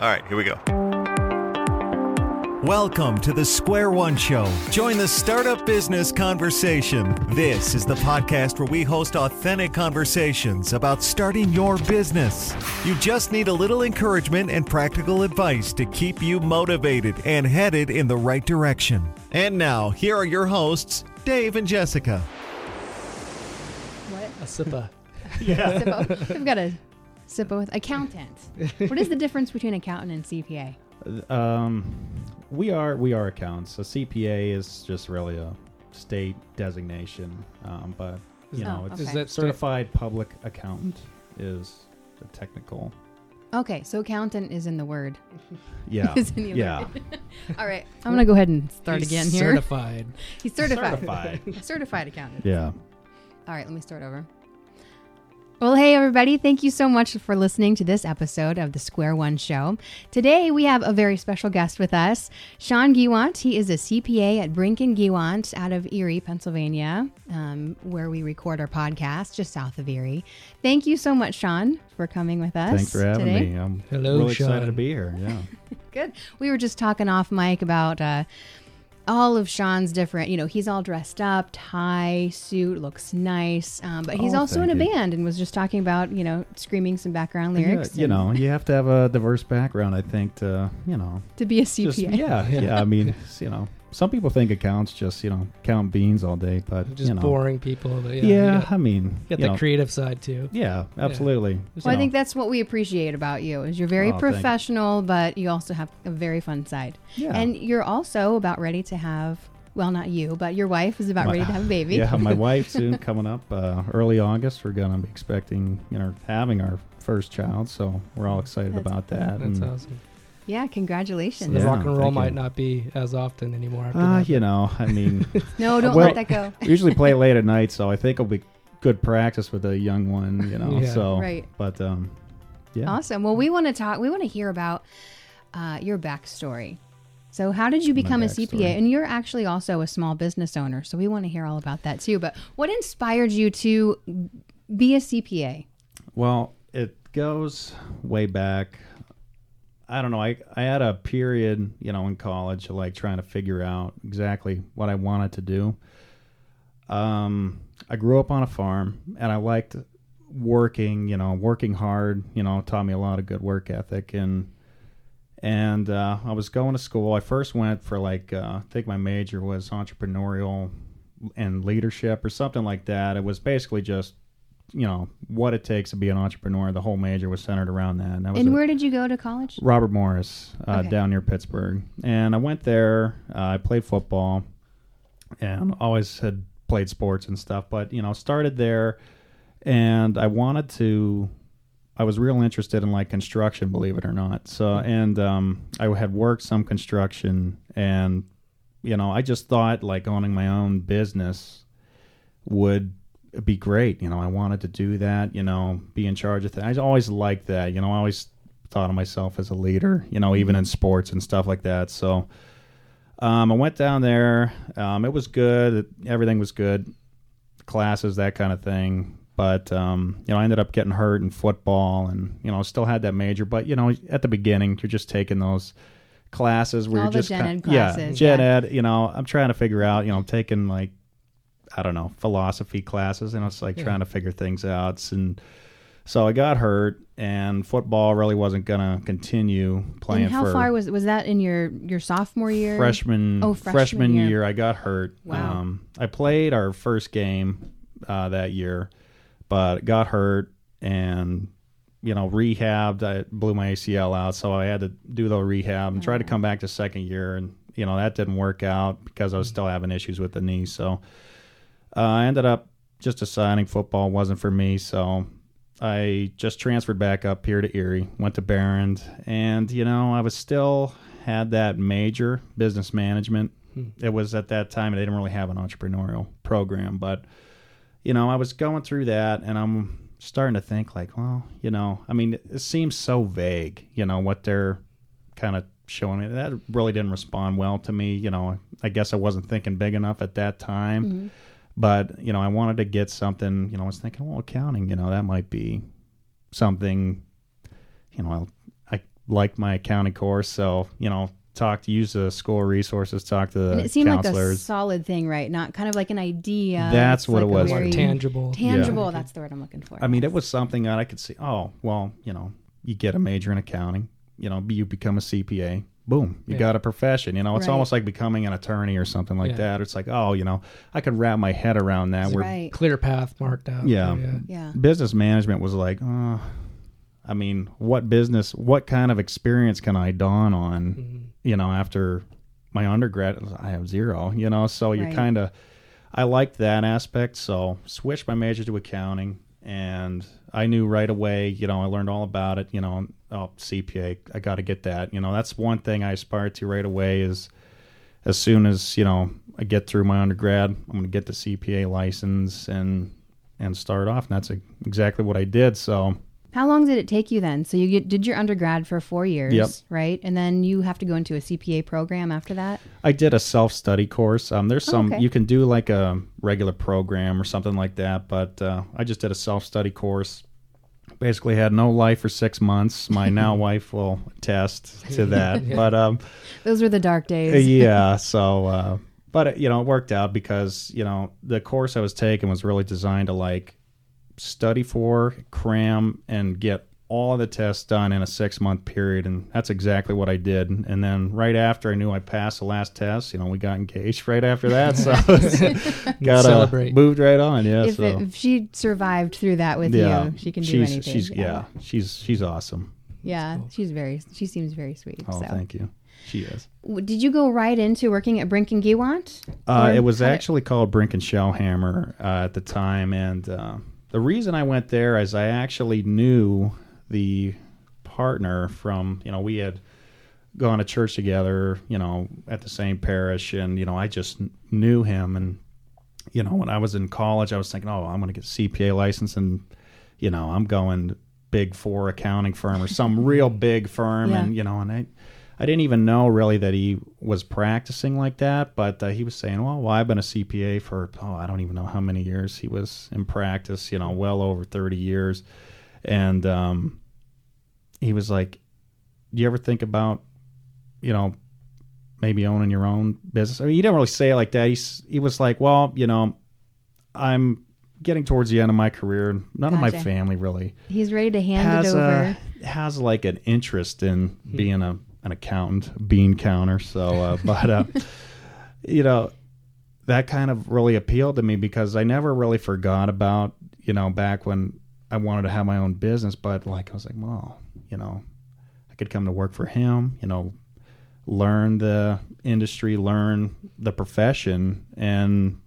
All right, here we go. Welcome to the Square One Show. Join the startup business conversation. This is the podcast where we host authentic conversations about starting your business. You just need a little encouragement and practical advice to keep you motivated and headed in the right direction. And now, here are your hosts, Dave and Jessica. What? A SIPA. Sippo. We've got a Sippo with accountant. What is the difference between accountant and CPA? Um, we are we are accountants. A CPA is just really a state designation, um, but you Oh, know, it's okay. Is that certified public accountant is the technical. Okay, so accountant is in the word. Yeah, Is in the yeah. word. All right, I'm gonna go ahead and start He's again here. Certified. He's certified. Certified. certified accountant. yeah. All right, let me start over. Well, hey, everybody. Thank you so much for listening to this episode of the Square One Show. Today, we have a very special guest with us, Shawn Giewont. He is a CPA at Brink and Giewont out of Erie, Pennsylvania, um, where we record our podcast just south of Erie. Thank you so much, Shawn, for coming with us. Thanks for having today. me. I'm Hello, really excited to be here. Yeah. Good. We were just talking off mic about uh, all of Shawn's different, you know, he's all dressed up, tie, suit, looks nice. Um, but he's Oh, also in a you. band and was just talking about, you know, screaming some background lyrics. Yeah, you know, you have to have a diverse background, I think, to you know, to be a just CPA. yeah, yeah. I mean, you know, some people think accounts just you know count beans all day, but Just you know, boring people. But yeah, Yeah, got, I mean, you got you the know, creative side too. yeah, absolutely. Well, I You think that's what we appreciate about you is you're very Oh, thank you. professional, but you also have a very fun side. yeah. And you're also about ready to have, well, not you, but your wife is about My- ready to have a baby. Yeah, my wife soon coming up uh, early August. We're gonna be expecting, you know, having our first child, so we're all excited That's- about that. That's and, awesome. Yeah, congratulations. The Yeah, rock and roll might you. not be as often anymore after uh, that. you know, I mean, No, don't Well- let that go. we usually play late at night, so I think it'll be good practice with a young one, you know. Yeah. So, Right. but um, yeah, Awesome. Well, we want to talk. We want to hear about uh, your backstory. So, how did you become a. CPA? And you're actually also a small business owner, so we want to hear all about that too. But what inspired you to be a CPA? Well, it goes way back. I don't know. I I had a period, you know, in college, like trying to figure out exactly what I wanted to do. Um, I grew up on a farm, and I liked working. You know, working hard. You know, taught me a lot of good work ethic, and and uh, I was going to school. I first went for like uh, I think my major was entrepreneurial and leadership or something like that. It was basically just you know what it takes to be an entrepreneur. The whole major was centered around that. And, that was And where did you go to college? Robert Morris uh, Okay. down near Pittsburgh, and I went there. Uh, I played football, and always had played sports and stuff. But you know, started there, and I wanted to. I was real interested in like construction, believe it or not. So, and um, I had worked some construction, and you know, I just thought like owning my own business would be great. You know, I wanted to do that. You know, be in charge of things. I always liked that. You know, I always thought of myself as a leader. You know, even in sports and stuff like that. So, um, I went down there. Um, it was good. Everything was good. Classes, that kind of thing. But um, you know, I ended up getting hurt in football, and you know, still had that major. But you know, at the beginning, you're just taking those classes where All you're just gen kin- ed classes, yeah, gen yeah. ed. You know, I'm trying to figure out. You know, I'm taking like I don't know philosophy classes, and it's like Yeah. trying to figure things out. And so I got hurt, and football really wasn't gonna continue playing and how far was was that in your your sophomore year? freshman Oh, freshman year. year. I got hurt. Wow. Um, I played our first game uh, that year, but got hurt and you know rehabbed. I blew my ACL out, so I had to do the rehab and try to come back to second year, and you know that didn't work out because I was still having issues with the knee. So uh, I ended up just deciding football wasn't for me. So I just transferred back up here to Erie, went to Behrend, and you know I was still had that major business management. It was at that time they didn't really have an entrepreneurial program, but you know I was going through that, and I'm starting to think like, well, you know, I mean, it seems so vague, you know, what they're kind of showing me. That really didn't respond well to me. You know, I guess I wasn't thinking big enough at that time. Mm-hmm. But, you know, I wanted to get something, you know, I was thinking, well, accounting, you know, that might be something, you know, I'll, I liked my accounting course, so you know, talk to use the school resources, talk to the And it seemed like a solid thing, right? Not kind of like an idea. That's It's what it like a was. very tangible. Tangible. That's the word I'm looking for. I mean, it was something that I could see. Oh, well, you know, you get a major in accounting, you know, you become a CPA. Boom, you Yeah. got a profession. You know, it's Right. almost like becoming an attorney or something like Yeah. that. It's like, oh, you know, I could wrap my head around that. Where right. Clear path marked out. Yeah. yeah. Yeah. business management was like, uh, I mean, what business, what kind of experience can I dawn on, Mhm. you know, after my undergrad? I have zero, you know, so you kind of, I liked that aspect. So switched my major to accounting and I knew right away, you know, I learned all about it, you know, oh, CPA, I got to get that. You know, that's one thing I aspired to right away is as soon as, you know, I get through my undergrad, I'm going to get the CPA license and and start off. And that's exactly what I did. So How long did it take you then? So you get, did your undergrad for four years, Yep. right? And then you have to go into a CPA program after that. I did a self study course. Um, there's Oh, some okay. you can do like a regular program or something like that, but uh, I just did a self study course. Basically, had no life for six months. My now wife will attest to that. But um, Those were the dark Uh, days. yeah. So, uh, but it, you know, it worked out because you know the course I was taking was really designed to like study for, cram, and get all the tests done in a six month period, and that's exactly what I did. And then right after I knew I passed the last test, you know, we got engaged right after that. So got Celebrate. moved right on. Yeah. If, so it, if she survived through that with yeah, you, she can do she's, anything. She's yeah, she's she's awesome. Yeah, she's very. She seems very sweet. Oh, so, thank you. She is. Did you go right into working at Brink and Giewont? Uh, it was how did- actually called Brink and Shellhammer uh, at the time, and uh, the reason I went there is I actually knew the partner from you know we had gone to church together, you know, at the same parish, and you know I just knew him, and you know when I was in college, I was thinking, oh, I'm going to get CPA license, and you know I'm going big four accounting firm or some real big firm, Yeah. and you know, and I. I didn't even know really that he was practicing like that, but uh, he was saying, "Well, well, I've been a CPA for oh, I don't even know how many years he was in practice. You know, well over thirty years." And um, he was like, "Do you ever think about, you know, maybe owning your own business?" I mean, he didn't really say it like that. He's he was like, "Well, you know, I'm getting towards the end of my career. None of my family really He's ready to hand has it over. a has like an interest in being a an accountant, bean counter. So, uh, but uh, you know, that kind of really appealed to me because I never really forgot about you know back when I wanted to have my own business, but like I was like, well, you know, I could come to work for him, you know, learn the industry, learn the profession, and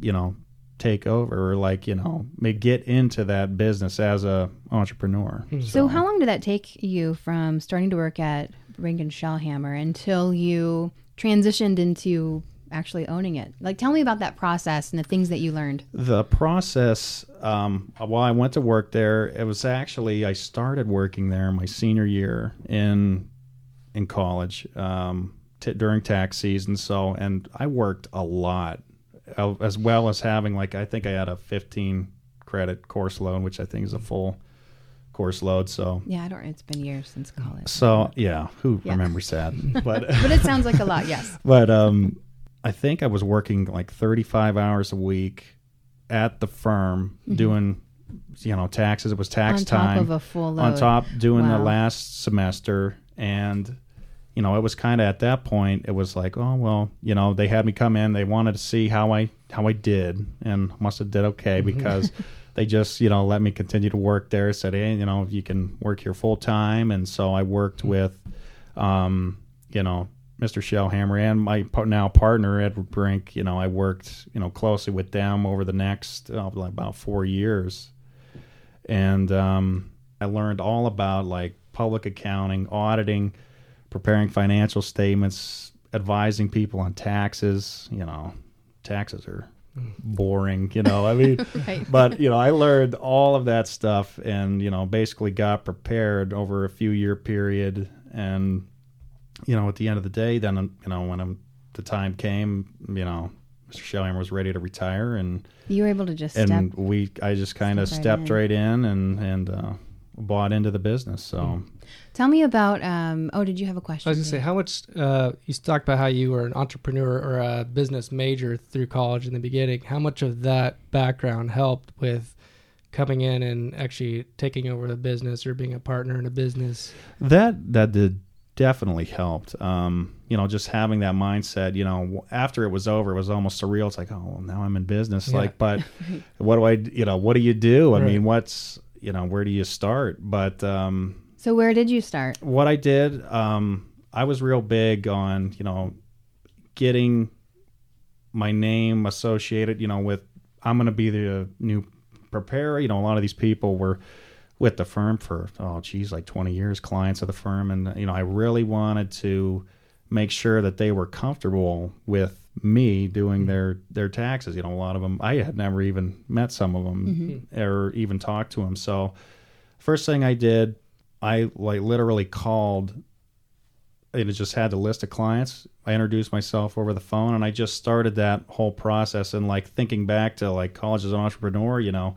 you know, take over or like you know, may get into that business as a entrepreneur. So, how long did that take you from starting to work at Brink and Shellhammer until you transitioned into actually owning it? Like, tell me about that process and the things that you learned. The process, um, while I went to work there, it was actually I started working there my senior year in in college um, t- during tax season. So, and I worked a lot, uh, as well as having like I think I had a 15 credit course loan, which I think is a full course load. So, Yeah, I don't. It's been years since college. so yeah, who Yeah. remembers that? But but it sounds like a lot. Yes. but um, I think I was working like 35 hours a week at the firm doing, you know, taxes. It was tax Mm-hmm. On top time of a full load. on top doing the last semester, and you know, it was kind of at that point. It was like, oh well, you know, they had me come in. They wanted to see how I how I did, and must have did okay because. They just, you know, let me continue to work there. Said, hey, you know, you can work here full time, and so I worked with, um, you know, Mr. Shellhammer and my now partner Edward Brink. You know, I worked, you know, closely with them over the next uh, like about four years, and um, I learned all about like public accounting, auditing, preparing financial statements, advising people on taxes. You know, taxes are boring. You know, I mean, Right. but you know, I learned all of that stuff, and you know, basically got prepared over a few year period, and you know, at the end of the day, then you know, when I'm, the time came, you know, Mr. Shellhammer was ready to retire, and You were able to just step. and we, I just kind of step right stepped in. right in, and and uh, bought into the business. So Tell me about. Um, oh, did you have a question? I was gonna say, how much uh, you talked about how you were an entrepreneur or a business major through college in the beginning. How much of that background helped with coming in and actually taking over the business or being a partner in a business? that that did definitely helped. Um, you know, just having that mindset. You know, after it was over, it was almost surreal. It's like, oh, well, now I'm in business. Yeah. Like, but what do I? You know, what do you do? I Right. mean, what's you know, where do you start? But um, So where did you start? what I did, um, I was real big on you know getting my name associated. You know, with I'm going to be the new preparer. You know, a lot of these people were with the firm for oh geez, like 20 years, clients of the firm, and you know, I really wanted to make sure that they were comfortable with me doing mm-hmm. their their taxes. You know, a lot of them I had never even met some of them mm-hmm. hmm. or even talked to them. So, first thing I did, I like literally called. And it just had the list of clients. I introduced myself over the phone, and I just started that whole process. And like thinking back to like college as an entrepreneur, you know,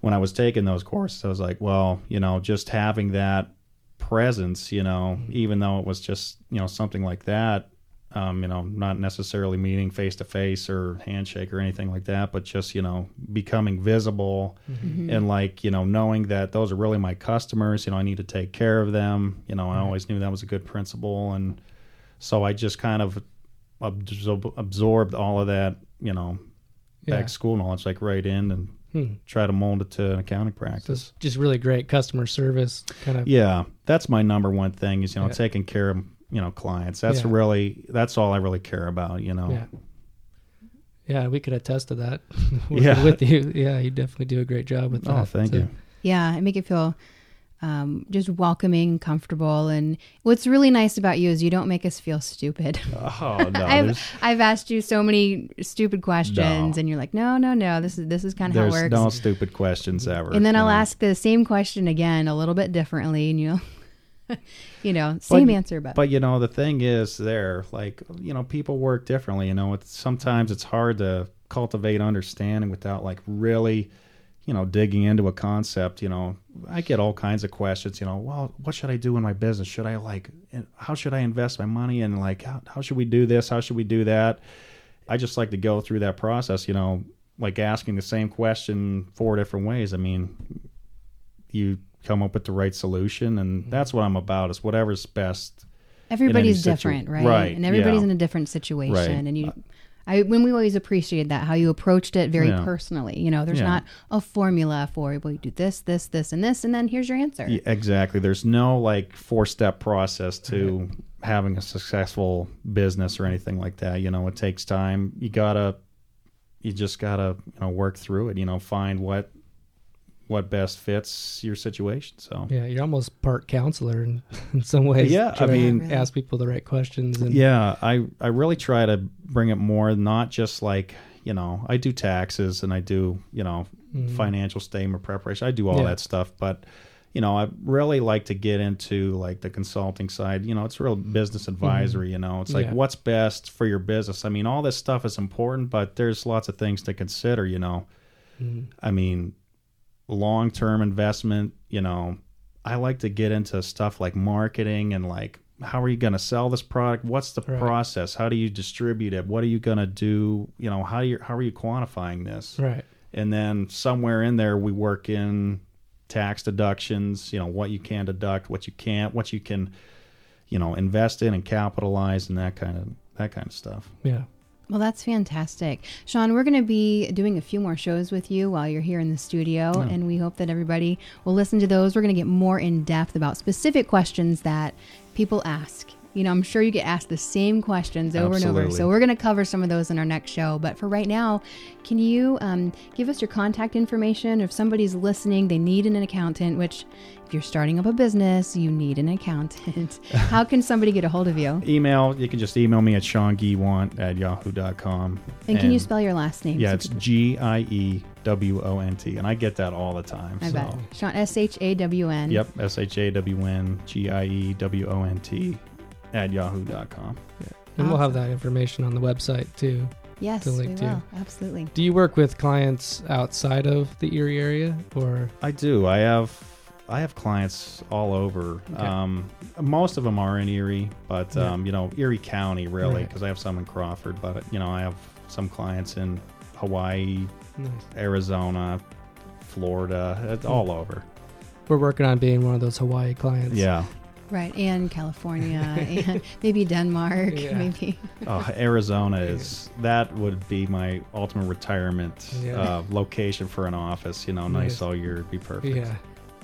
when I was taking those courses, I was like, well, you know, just having that presence, you know, mm-hmm. even though it was just, you know, something like that, um, you know, not necessarily meeting face to face or handshake or anything like that, but just, you know, becoming visible and like, you know, knowing that those are really my customers, you know, I need to take care of them. You know, I always knew that was a good principle. And so I just kind of absor- absorbed all of that, you know, Yeah. back school knowledge, like right in and Hmm. try to mold it to an accounting practice. it's just really great customer service kind of. Yeah, that's my number one thing is you know Yeah. taking care of you know clients. That's Yeah. really that's all I really care about. You know. Yeah. Yeah, we could attest to that. Yeah. With you. Yeah, you definitely do a great job with that. Oh, thank So- you. Yeah, and make it feel um, just welcoming, comfortable, and what's really nice about you is you don't make us feel stupid. Oh no, I've I've asked you so many stupid questions, No. and you're like, no, no, no. This is this is kind of how it there's works. no stupid questions ever. and then you I'll know. ask the same question again, a little bit differently, and you, you know, same But- answer, but, But you know the thing is, there like you know people work differently. You know, it's sometimes it's hard to cultivate understanding without like really, you know, digging into a concept. You know, I get all kinds of questions. You know, well, what should I do in my business? Should I like, how should I invest my money? And like, how, how should we do this? How should we do that? I just like to go through that process. You know, like asking the same question four different ways. I mean, you come up with the right solution, and mm-hmm. that's what I'm about. Is whatever's best everybody's situ- different, right? right, And everybody's yeah. in a different situation, Right. and you. Uh, I, when we always appreciate that how you approached it very Yeah. personally. You know, there's Yeah. not a formula for well, you do this, this, this, and this, and then here's your answer. Yeah, exactly. There's no like four step process to having a successful business or anything like that. You know, it takes time. You gotta, you just gotta, you know, work through it. You know, find what what best fits your situation. So Yeah, you're almost part counselor in, in some ways. Yeah, I mean- ask people the right questions. And, yeah, I I really try to bring it more, not just like you know, I do taxes and I do you know Mhm. financial statement preparation. I do all Yeah. that stuff, but you know, I really like to get into like the consulting side. You know, it's real business advisory. You know, it's like Mm-hmm. Yeah. what's best for your business. I mean, all this stuff is important, but there's lots of things to consider. You know, Mhm. I mean, long term investment. You know, I like to get into stuff like marketing and like how are you going to sell this product? What's the Right. process? How do you distribute it? What are you going to do? You know, how do you how are you quantifying this? Right. and then somewhere in there we work in tax deductions you know what you can deduct what you can't what you can you know invest in and capitalize and that kind of that kind of stuff Yeah. Well, that's fantastic. Shawn, we're going to be doing a few more shows with you while you're here in the studio, Oh. and we hope that everybody will listen to those. We're going to get more in depth about specific questions that people ask. You know, I'm sure you get asked the same questions over and over. So we're going to cover some of those in our next show. But for right now, can you um, give us your contact information? If somebody's listening, they need an accountant, which if you're starting up a business, you need an accountant. How can somebody get a hold of you? email you can just email me at shawngiewont at yahoo.com And can you spell your last name? yeah so it's g-i-e-w-o-n-t and i get that all the time I so bet. Shawn, S H A W N. yep s-h-a-w-n g-i-e-w-o-n-t at yahoo.com And we'll have that information on the website too. Yes, to we link to. will. Absolutely. Do you work with clients outside of the Erie area or I do. I have I have clients all over. Okay. Um, most of them are in Erie, but Yeah. um, you know Erie County really, Right. because I have some in Crawford. But you know I have some clients in Hawaii, Nice. Arizona, Florida, it's all over. We're working on being one of those Hawaii clients. Yeah. Right, and California, and maybe Denmark, Yeah. maybe. Oh, Arizona is that would be my ultimate retirement Yeah. uh, location for an office. You know, nice Nice. all year would be perfect. Yeah.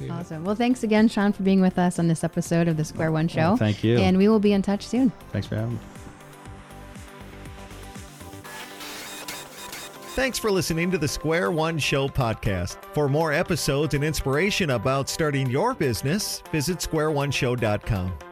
Yeah. Awesome. Well, thanks again, Shawn, for being with us on this episode of the Square One Show. Well, thank you. And we will be in touch soon. Thanks for having me. Thanks for listening to the Square One Show podcast. For more episodes and inspiration about starting your business, visit squareoneshow.com.